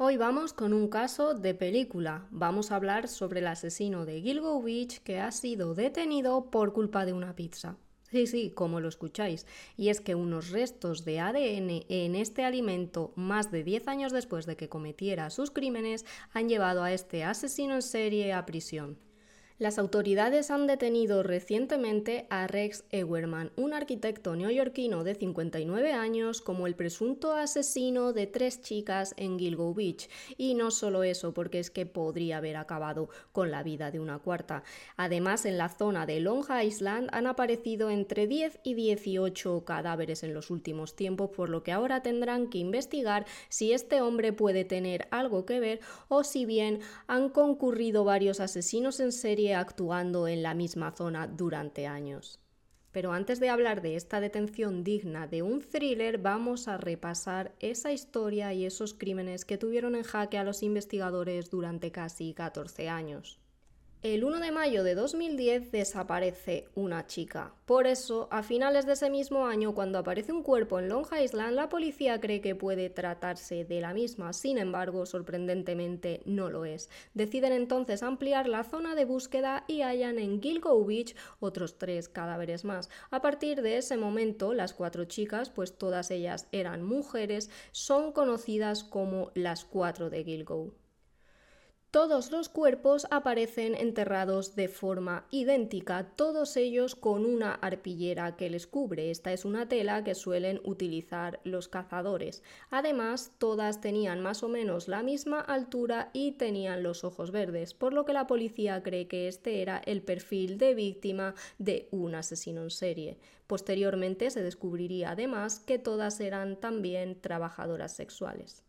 Hoy vamos con un caso de película. Vamos a hablar sobre el asesino de Gilgo Beach que ha sido detenido por culpa de una pizza. Sí, sí, como lo escucháis. Y es que unos restos de ADN en este alimento, más de 10 años después de que cometiera sus crímenes, han llevado a este asesino en serie a prisión. Las autoridades han detenido recientemente a Rex Ewerman, un arquitecto neoyorquino de 59 años, como el presunto asesino de tres chicas en Gilgo Beach. Y no solo eso, porque es que podría haber acabado con la vida de una cuarta. Además, en la zona de Long Island han aparecido entre 10 y 18 cadáveres en los últimos tiempos, por lo que ahora tendrán que investigar si este hombre puede tener algo que ver o si bien han concurrido varios asesinos en serie actuando en la misma zona durante años. Pero antes de hablar de esta detención digna de un thriller, vamos a repasar esa historia y esos crímenes que tuvieron en jaque a los investigadores durante casi 14 años. El 1 de mayo de 2010 desaparece una chica. Por eso, a finales de ese mismo año, cuando aparece un cuerpo en Long Island, la policía cree que puede tratarse de la misma. Sin embargo, sorprendentemente no lo es. Deciden entonces ampliar la zona de búsqueda y hallan en Gilgo Beach otros tres cadáveres más. A partir de ese momento, las cuatro chicas, pues todas ellas eran mujeres, son conocidas como las cuatro de Gilgo. Todos los cuerpos aparecen enterrados de forma idéntica, todos ellos con una arpillera que les cubre. Esta es una tela que suelen utilizar los cazadores. Además, todas tenían más o menos la misma altura y tenían los ojos verdes, por lo que la policía cree que este era el perfil de víctima de un asesino en serie. Posteriormente se descubriría además que todas eran también trabajadoras sexuales.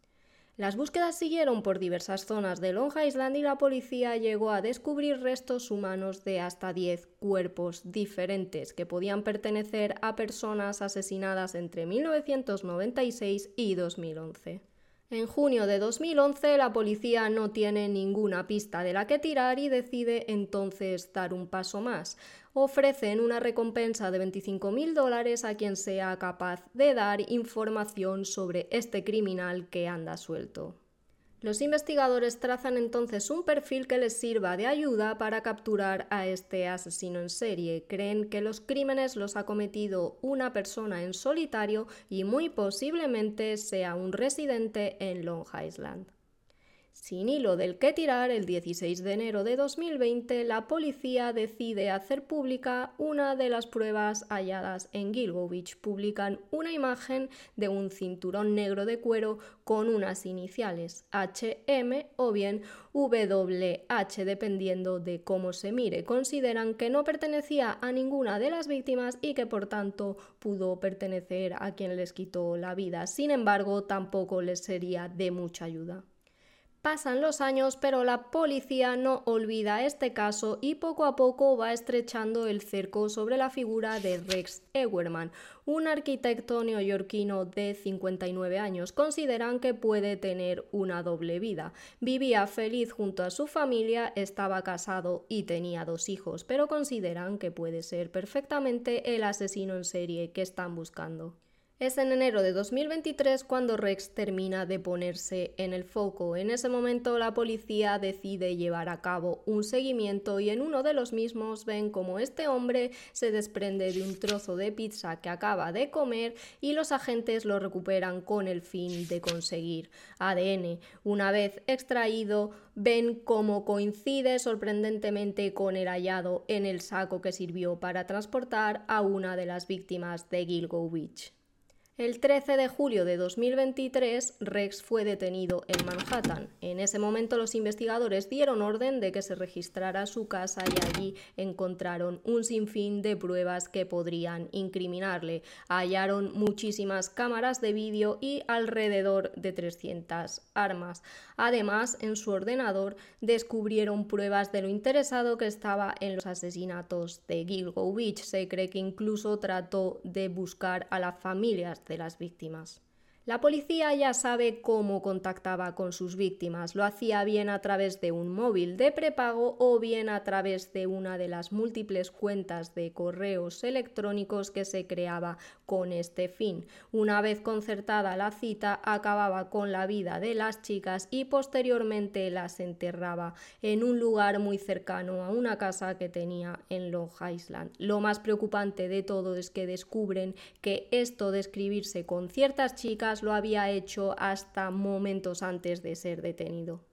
Las búsquedas siguieron por diversas zonas de Long Island y la policía llegó a descubrir restos humanos de hasta 10 cuerpos diferentes que podían pertenecer a personas asesinadas entre 1996 y 2011. En junio de 2011 la policía no tiene ninguna pista de la que tirar y decide entonces dar un paso más. Ofrecen una recompensa de 25.000 dólares a quien sea capaz de dar información sobre este criminal que anda suelto. Los investigadores trazan entonces un perfil que les sirva de ayuda para capturar a este asesino en serie. Creen que los crímenes los ha cometido una persona en solitario y muy posiblemente sea un residente en Long Island. Sin hilo del que tirar, el 16 de enero de 2020 la policía decide hacer pública una de las pruebas halladas en Gilgo. Publican una imagen de un cinturón negro de cuero con unas iniciales HM o bien WH dependiendo de cómo se mire. Consideran que no pertenecía a ninguna de las víctimas y que por tanto pudo pertenecer a quien les quitó la vida. Sin embargo, tampoco les sería de mucha ayuda. Pasan los años, pero la policía no olvida este caso y poco a poco va estrechando el cerco sobre la figura de Rex Ewerman, un arquitecto neoyorquino de 59 años. Consideran que puede tener una doble vida. Vivía feliz junto a su familia, estaba casado y tenía dos hijos, pero consideran que puede ser perfectamente el asesino en serie que están buscando. Es en enero de 2023 cuando Rex termina de ponerse en el foco. En ese momento la policía decide llevar a cabo un seguimiento y en uno de los mismos ven como este hombre se desprende de un trozo de pizza que acaba de comer y los agentes lo recuperan con el fin de conseguir ADN. Una vez extraído, ven cómo coincide sorprendentemente con el hallado en el saco que sirvió para transportar a una de las víctimas de Gilgo Beach. El 13 de julio de 2023, Rex fue detenido en Manhattan. En ese momento los investigadores dieron orden de que se registrara su casa y allí encontraron un sinfín de pruebas que podrían incriminarle. Hallaron muchísimas cámaras de vídeo y alrededor de 300 armas. Además, en su ordenador descubrieron pruebas de lo interesado que estaba en los asesinatos de Gilgo. Se cree que incluso trató de buscar a las familias de las víctimas. La policía ya sabe cómo contactaba con sus víctimas. Lo hacía bien a través de un móvil de prepago o bien a través de una de las múltiples cuentas de correos electrónicos que se creaba con este fin. Una vez concertada la cita, acababa con la vida de las chicas y posteriormente las enterraba en un lugar muy cercano a una casa que tenía en Long Island. Lo más preocupante de todo es que descubren que esto de escribirse con ciertas chicas lo había hecho hasta momentos antes de ser detenido.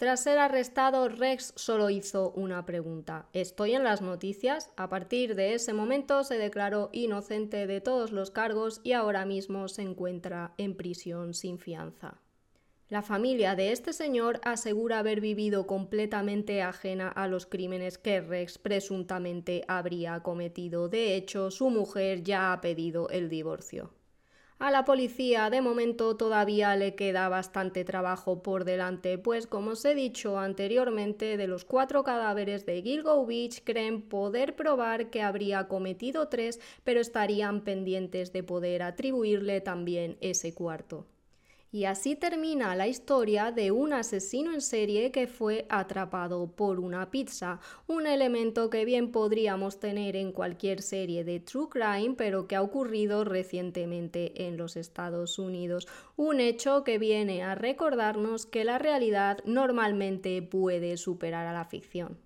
Tras ser arrestado, Rex solo hizo una pregunta. ¿Estoy en las noticias? A partir de ese momento se declaró inocente de todos los cargos y ahora mismo se encuentra en prisión sin fianza. La familia de este señor asegura haber vivido completamente ajena a los crímenes que Rex presuntamente habría cometido. De hecho, su mujer ya ha pedido el divorcio. A la policía de momento todavía le queda bastante trabajo por delante, pues como os he dicho anteriormente, de los cuatro cadáveres de Gilgo Beach creen poder probar que habría cometido tres, pero estarían pendientes de poder atribuirle también ese cuarto. Y así termina la historia de un asesino en serie que fue atrapado por una pizza, un elemento que bien podríamos tener en cualquier serie de True Crime, pero que ha ocurrido recientemente en los Estados Unidos, un hecho que viene a recordarnos que la realidad normalmente puede superar a la ficción.